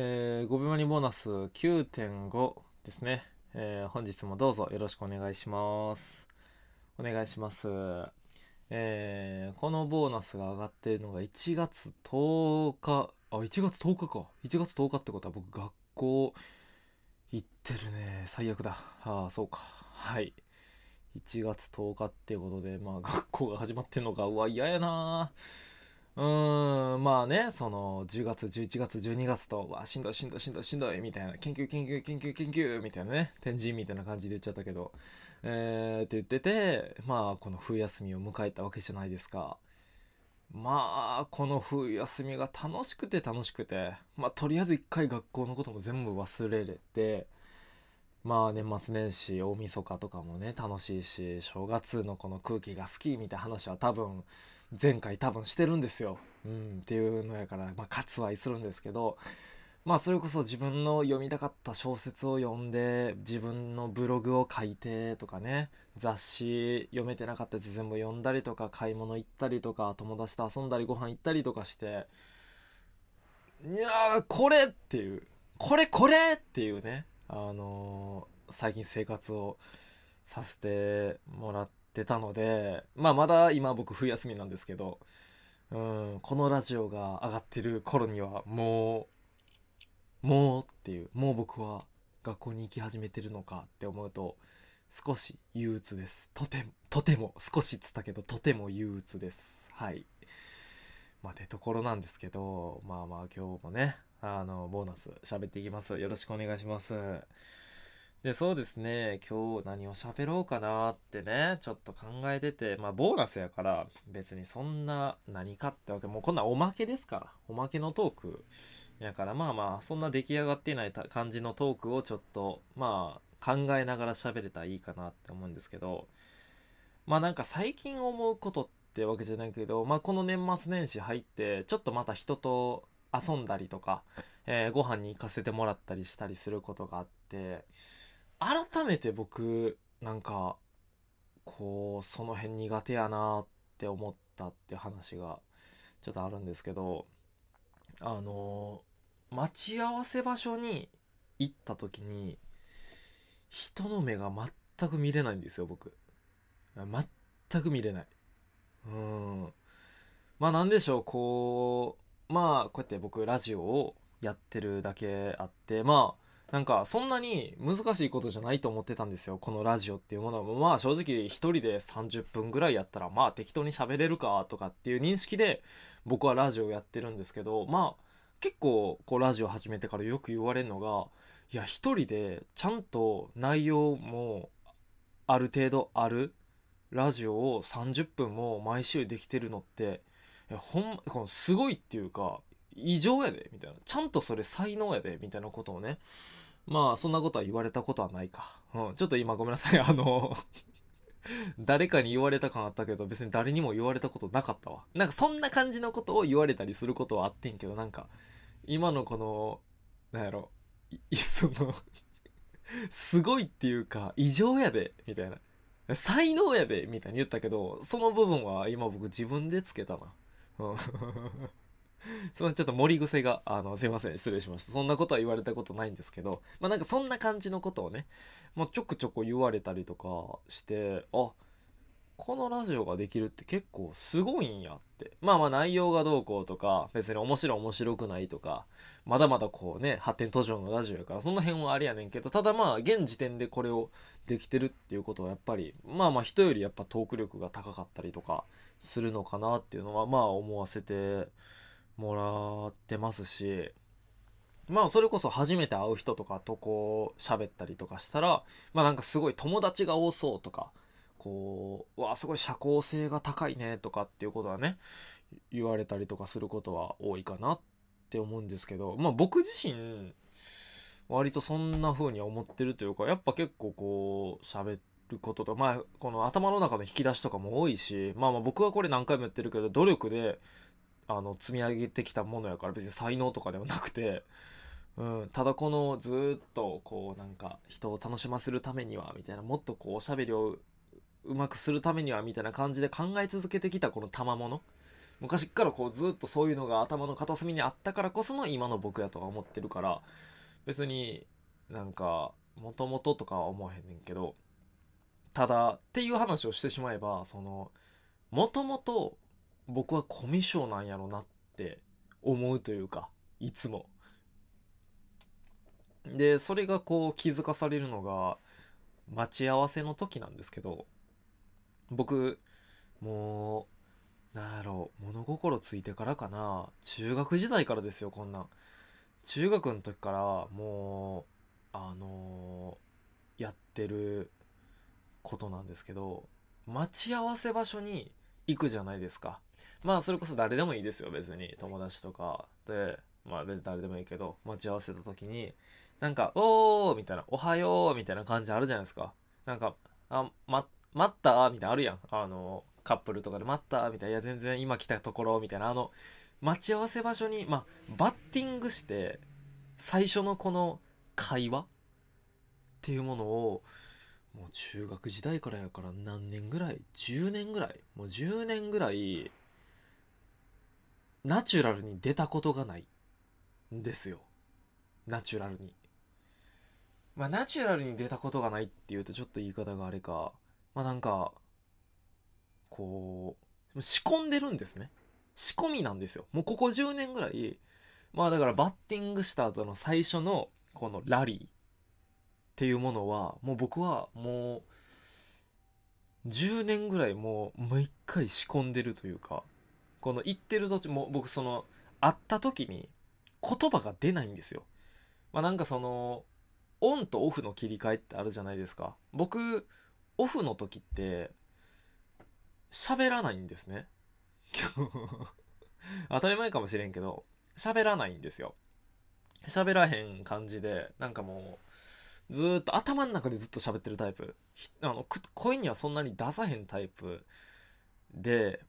えー、5秒にボーナス9.5ですね、えー、本日もどうぞよろしくお願いします。お願いします。えー、このボーナスが上がっているのが1月10日。あ1月10日か。1月10日ってことは僕学校行ってるね。最悪だ。ああそうか。はい。1月10日っていうことでまあ学校が始まってんのかうわ嫌やな。うーんまあねその10月11月12月とわしんどいしんどいしんどいしんどいみたいな研究研究研究研究みたいなね天神みたいな感じで言っちゃったけどえー、って言っててまあこの冬休みを迎えたわけじゃないですか。まあこの冬休みが楽しくて楽しくてまあとりあえず一回学校のことも全部忘れれてまあ年末年始大晦日とかもね楽しいし正月のこの空気が好きみたいな話は多分前回多分してるんですよ。うん、っていうのやから、まあ、割愛するんですけどまあそれこそ自分の読みたかった小説を読んで自分のブログを書いてとかね雑誌読めてなかったやつ全部読んだりとか買い物行ったりとか友達と遊んだりご飯行ったりとかしていやこれっていうこれこれっていうねあのー、最近生活をさせてもらってたのでまあまだ今僕冬休みなんですけどうんこのラジオが上がってる頃にはもうもうっていうもう僕は学校に行き始めてるのかって思うと少し憂鬱です。とてもとても少しっつったけどとても憂鬱です。はい。まあてところなんですけどまあまあ今日もねあのボーナス喋っていきます。よろしくお願いします。でそうですね。今日何を喋ろうかなってねちょっと考えててまあボーナスやから別にそんな何かってわけもうこんなおまけですからおまけのトークやからまあまあそんな出来上がっていない感じのトークをちょっとまあ考えながら喋れたらいいかなって思うんですけどまあなんか最近思うことってわけじゃないけどまあこの年末年始入ってちょっとまた人と遊んだりとか、えー、ご飯に行かせてもらったりしたりすることがあって改めて僕なんかこうその辺苦手やなって思ったって話がちょっとあるんですけどあの待ち合わせ場所に行った時に人の目が全く見れないんですよ僕。全く見れない。うん。まあなんでしょうこうまあこうやって僕ラジオをやってるだけあってまあなんかそんなに難しいことじゃないと思ってたんですよ。このラジオっていうものは。まあ正直一人で30分ぐらいやったらまあ適当に喋れるかとかっていう認識で僕はラジオやってるんですけどまあ結構こうラジオ始めてからよく言われるのがいや一人でちゃんと内容もある程度あるラジオを30分も毎週できてるのってほんこのすごいっていうか異常やでみたいな。ちゃんとそれ才能やでみたいなことをね。まあそんなことは言われたことはないか、うん、ちょっと今ごめんなさい。あの 誰かに言われた感あったけど別に誰にも言われたことなかったわ。なんかそんな感じのことを言われたりすることはあってんけどなんか今のこのなんやろ そのすごいっていうか異常やでみたいな。才能やでみたいに言ったけどその部分は今僕自分でつけたな。うん。そのちょっと盛り癖が、あの、すいません、失礼しました。そんなことは言われたことないんですけど、まあなんかそんな感じのことをね、もうちょくちょく言われたりとかして、あ、このラジオができるって結構すごいんやって。まあまあ内容がどうこうとか、別に面白い面白くないとか、まだまだこうね、発展途上のラジオやから、その辺はあれやねんけど、ただまあ現時点でこれをできてるっていうことはやっぱり、まあまあ人よりやっぱトーク力が高かったりとか、するのかなっていうのはまあ思わせてもらってますしまあそれこそ初めて会う人とかとこう喋ったりとかしたらまあなんかすごい友達が多そうとかこううわすごい社交性が高いねとかっていうことはね言われたりとかすることは多いかなって思うんですけどまあ僕自身割とそんな風に思ってるというかやっぱ結構こう喋ることとまあこの頭の中の引き出しとかも多いしまあまあ僕はこれ何回も言ってるけど努力であの積み上げてきたものやから別に才能とかではなくて、うん、ただこのずっとこうなんか人を楽しませるためにはみたいなもっとこうおしゃべりをうまくするためにはみたいな感じで考え続けてきたこの賜物。昔っからこうずっとそういうのが頭の片隅にあったからこその今の僕やとは思ってるから別になんかもともととかは思わへんねんけどただっていう話をしてしまえばそのもともと僕はコミュ障なんやろなって思うというかいつも。でそれがこう気づかされるのが待ち合わせの時なんですけど僕もうなんやろう物心ついてからかな中学時代からですよこんなん中学の時からもうあのーやってることなんですけど待ち合わせ場所に行くじゃないですか。まあそれこそ誰でもいいですよ別に。友達とか。でまあ別に誰でもいいけど待ち合わせた時になんか「おー」みたいな「おはよう」みたいな感じあるじゃないですか。なんか「あま待った?」みたいなあるやん。あのカップルとかで「待った?」みたいな「いや全然今来たところ」みたいな。あの待ち合わせ場所にまあバッティングして最初のこの会話っていうものをもう中学時代からやから何年ぐらい？10年ぐらい？もう10年ぐらいナチュラルに出たことがないんですよ。ナチュラルに。まあナチュラルに出たことがないっていうとちょっと言い方があれか。まあなんかこう仕込んでるんですね。仕込みなんですよ。もうここ10年ぐらい。まあだからバッティングした後の最初のこのラリー。っていうものはもう僕はもう10年ぐらいもう毎回仕込んでるというかこの言ってる途中も僕その会った時に言葉が出ないんですよ。まあなんかそのオンとオフの切り替えってあるじゃないですか。僕オフの時って喋らないんですね。当たり前かもしれんけど喋らないんですよ。喋らへん感じでなんかもうずっと頭の中でずっと喋ってるタイプ。あの声にはそんなに出さへんタイプで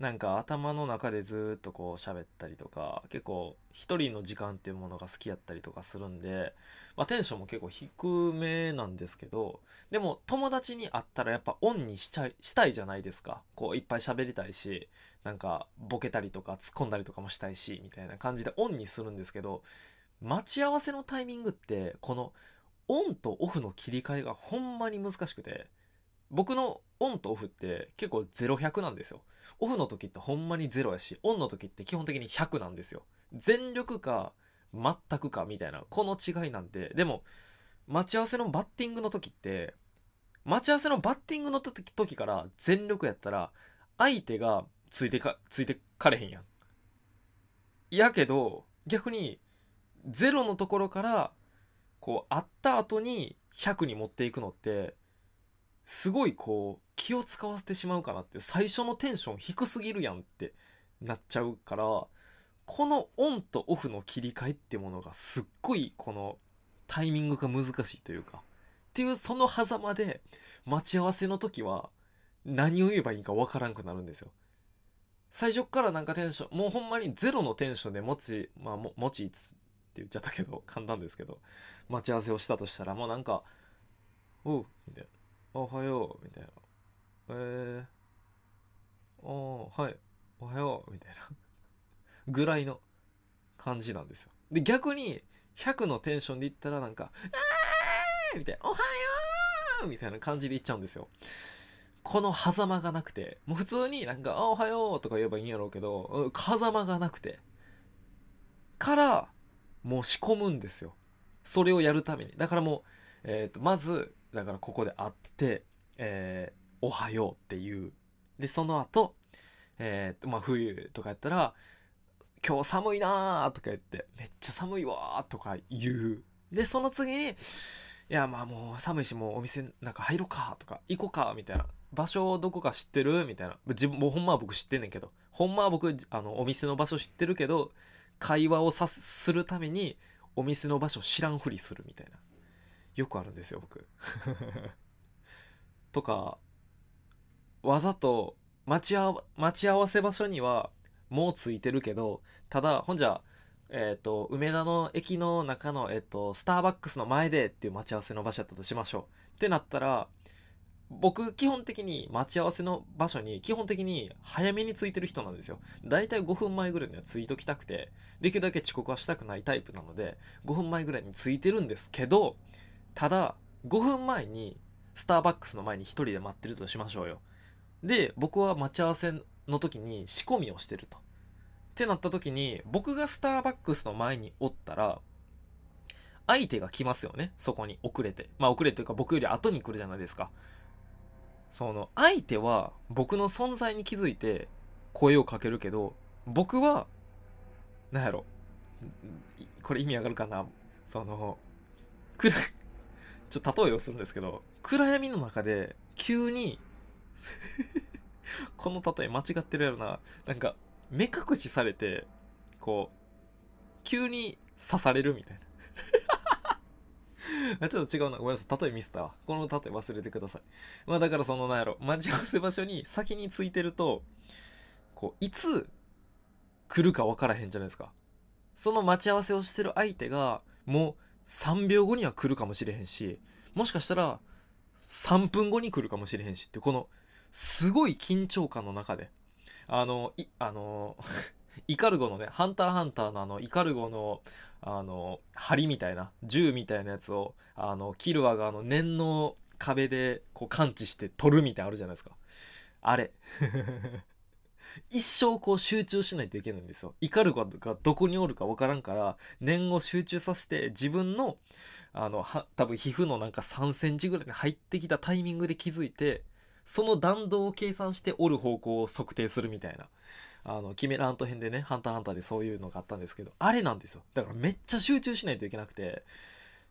なんか頭の中でずっとこう喋ったりとか結構一人の時間っていうものが好きやったりとかするんで、まあ、テンションも結構低めなんですけどでも友達に会ったらやっぱオンにしちゃいしたいじゃないですか。こういっぱい喋りたいしなんかボケたりとか突っ込んだりとかもしたいしみたいな感じでオンにするんですけど待ち合わせのタイミングってこのオンとオフの切り替えがほんまに難しくて僕のオンとオフって結構0100なんですよ。オフの時ってほんまに0やしオンの時って基本的に100なんですよ。全力か全くかみたいなこの違いなんで。でも待ち合わせのバッティングの時って待ち合わせのバッティングの時時から全力やったら相手がついてかついてかれへんやん。やけど逆に0のところからこう会った後に100に持っていくのってすごいこう気を使わせてしまうかなって最初のテンション低すぎるやんってなっちゃうからこのオンとオフの切り替えってものがすっごいこのタイミングが難しいというかっていうその狭間で待ち合わせの時は何を言えばいいかわからんくなるんですよ。最初からなんかテンションもうほんまにゼロのテンションで持ちまあも持ちいつって言っちゃったけど 簡単ですけど待ち合わせをしたとしたらもうなんか「おう」みたいな「おはよう」みたいな「えー、おはいおはよう」みたいな。ぐらいの感じなんですよ。で逆に100のテンションで言ったらなんか「あー!」みたいな「おはよう!」みたいな感じで言っちゃうんですよ。この狭間がなくてもう普通になんか「あおはよう」とか言えばいいんやろうけどう狭間がなくて。からもう仕込むんですよ。それをやるために。だからもう、えー、とまずだからここで会って「えーおはよう」っていう。でその後、えーとまあ冬とかやったら「今日寒いな」とか言って「めっちゃ寒いわ」とか言う。でその次に「いやまあもう寒いしもうお店なんか入ろうか」とか「行こうか」みたいな。場所をどこか知ってるみたいな。自分もうほんまは僕知ってんねんけど。ほんまは僕あのお店の場所知ってるけど会話をさすするためにお店の場所知らんふりするみたいな。よくあるんですよ僕。とかわざと待ち合わ待ち合わせ場所にはもうついてるけどただほんじゃえっ、と梅田の駅の中の、えっとスターバックスの前でっていう待ち合わせの場所やったとしましょう。ってなったら僕基本的に待ち合わせの場所に基本的に早めに着いてる人なんですよ。だいたい5分前ぐらいには着いときたくてできるだけ遅刻はしたくないタイプなので5分前ぐらいに着いてるんですけどただ5分前にスターバックスの前に1人で待ってるとしましょうよ。で僕は待ち合わせの時に仕込みをしてると。ってなった時に僕がスターバックスの前におったら相手が来ますよね。そこに遅れて。まあ遅れていうか僕より後に来るじゃないですか。その相手は僕の存在に気づいて声をかけるけど僕は何やろ。これ意味わかるかな？その暗ちょっと例えをするんですけど暗闇の中で急に この例え間違ってるやろな。なんか目隠しされてこう急に刺されるみたいな。あ ちょっと違うな。ごめんなさい。例えミスったわ。この例え忘れてください。まあだからそのなんやろ。待ち合わせ場所に先に着いてると、こう、いつ来るか分からへんじゃないですか。その待ち合わせをしてる相手が、もう3秒後には来るかもしれへんし、もしかしたら3分後に来るかもしれへんしって、この、すごい緊張感の中で、あの、い、あの、イカルゴのね、ハンターハンターのあの、イカルゴの、あの、針みたいな、銃みたいなやつを、あの、キルアがあの、念の壁で、こう、感知して取るみたいなあるじゃないですか。あれ。一生こう集中しないといけないんですよ。イカルゴがどこにおるかわからんから、念を集中させて、自分の、あの、多分皮膚のなんか3センチぐらいに入ってきたタイミングで気づいて、その弾道を計算して折る方向を測定するみたいな。あの、キメラハント編でね、ハンターハンターでそういうのがあったんですけど、あれなんですよ。だからめっちゃ集中しないといけなくて、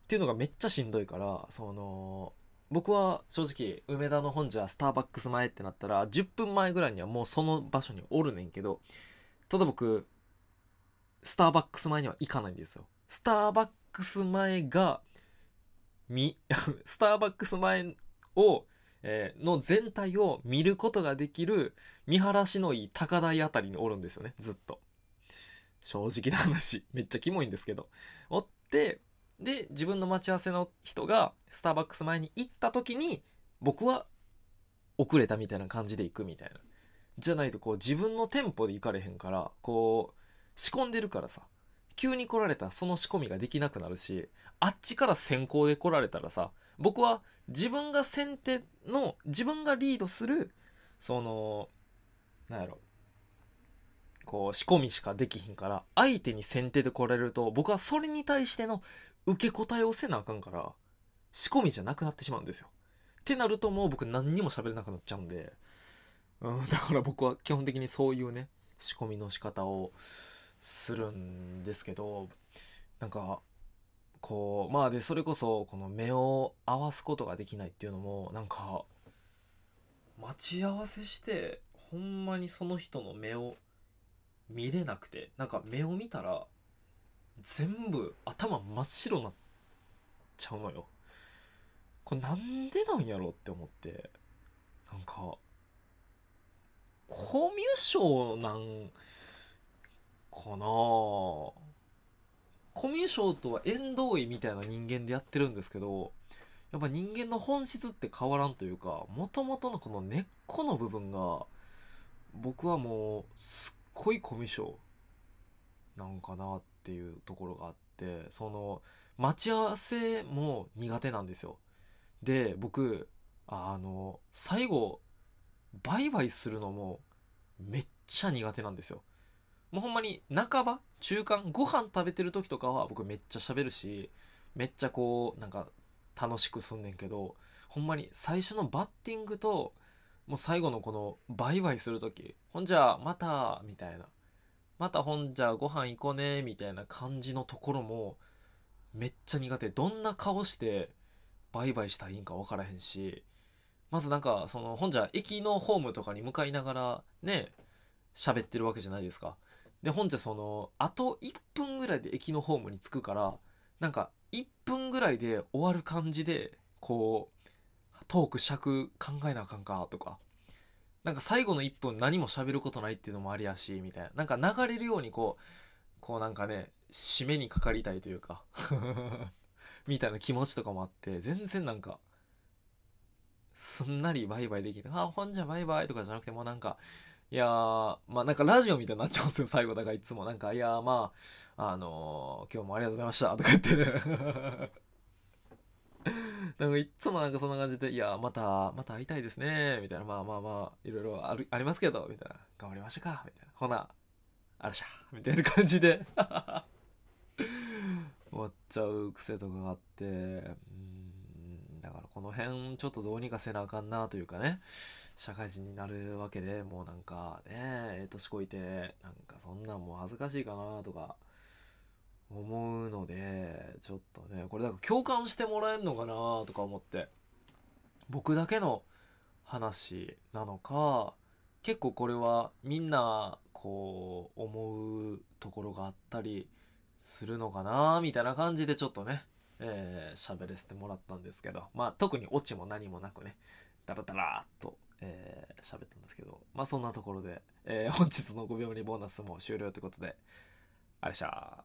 っていうのがめっちゃしんどいから、その、僕は正直、梅田の本社スターバックス前ってなったら、10分前ぐらいにはもうその場所におるねんけど、ただ僕、スターバックス前には行かないんですよ。スターバックス前が、み、スターバックス前をえー、の全体を見ることができる見晴らしのいい高台あたりにおるんですよね。ずっと。正直な話。めっちゃキモいんですけど。おってで自分の待ち合わせの人がスターバックス前に行った時に僕は遅れたみたいな感じで行くみたいな。じゃないとこう自分のテンポで行かれへんからこう仕込んでるからさ。急に来られたらその仕込みができなくなるしあっちから先行で来られたらさ僕は自分が先手の自分がリードするそのなんやろこう仕込みしかできひんから相手に先手で来られると僕はそれに対しての受け答えをせなあかんから仕込みじゃなくなってしまうんですよ。ってなるともう僕何にも喋れなくなっちゃうんで、うん、だから僕は基本的にそういうね仕込みの仕方をするんですけどなんかこうまあでそれこそこの目を合わすことができないっていうのもなんか待ち合わせしてほんまにその人の目を見れなくてなんか目を見たら全部頭真っ白になっちゃうのよ。これなんでなんやろって思ってなんかコミュ障なんかなコミュ障とは縁遠いみたいな人間でやってるんですけどやっぱ人間の本質って変わらんというかもともとのこの根っこの部分が僕はもうすっごいコミュ障なんかなっていうところがあってその待ち合わせも苦手なんですよ。で僕あの最後バイバイするのもめっちゃ苦手なんですよ。もうほんまに半ば中間ご飯食べてる時とかは僕めっちゃ喋るしめっちゃこうなんか楽しくすんねんけどほんまに最初のバッティングともう最後のこのバイバイする時ほんじゃまたみたいな。またほんじゃご飯行こうねみたいな感じのところもめっちゃ苦手。どんな顔してバイバイしたらいいんか分からへんしまずなんかそのほんじゃ駅のホームとかに向かいながらね喋ってるわけじゃないですか。で本じゃそのあと1分ぐらいで駅のホームに着くからなんか1分ぐらいで終わる感じでこうトーク尺考えなあかんかとかなんか最後の1分何も喋ることないっていうのもありやしみたいな。なんか流れるようにこうこうなんかね締めにかかりたいというか みたいな気持ちとかもあって全然なんかすんなりバイバイできて、あ、ほんじゃバイバイとかじゃなくてもうなんか、いやー、まあなんかラジオみたいになっちゃうんですよ、最後。だからいつもなんか、いやーまあ、あのー今日もありがとうございましたとか言って。なんかいつもなんかそんな感じで、いやまた、また会いたいですね、みたいな、まあまあまあ、いろいろあるありますけど、みたいな、頑張りましょうか、みたいな。ほな、あらしゃ、みたいな感じで。終わっちゃう癖とかがあって、うん、だからこの辺ちょっとどうにかせなあかんなというかね、社会人になるわけでもうなんかね、ええ年こいて、なんかそんなんもう恥ずかしいかなとか思うので、ちょっとね、これだから共感してもらえんのかなとか思って、僕だけの話なのか、結構これはみんなこう思うところがあったりするのかなみたいな感じでちょっとねえー喋らせてもらったんですけどまあ特にオチも何もなくねダラダラーっとえー喋ったんですけどまあそんなところで、えー本日の5秒にボーナスも終了ということであれでした。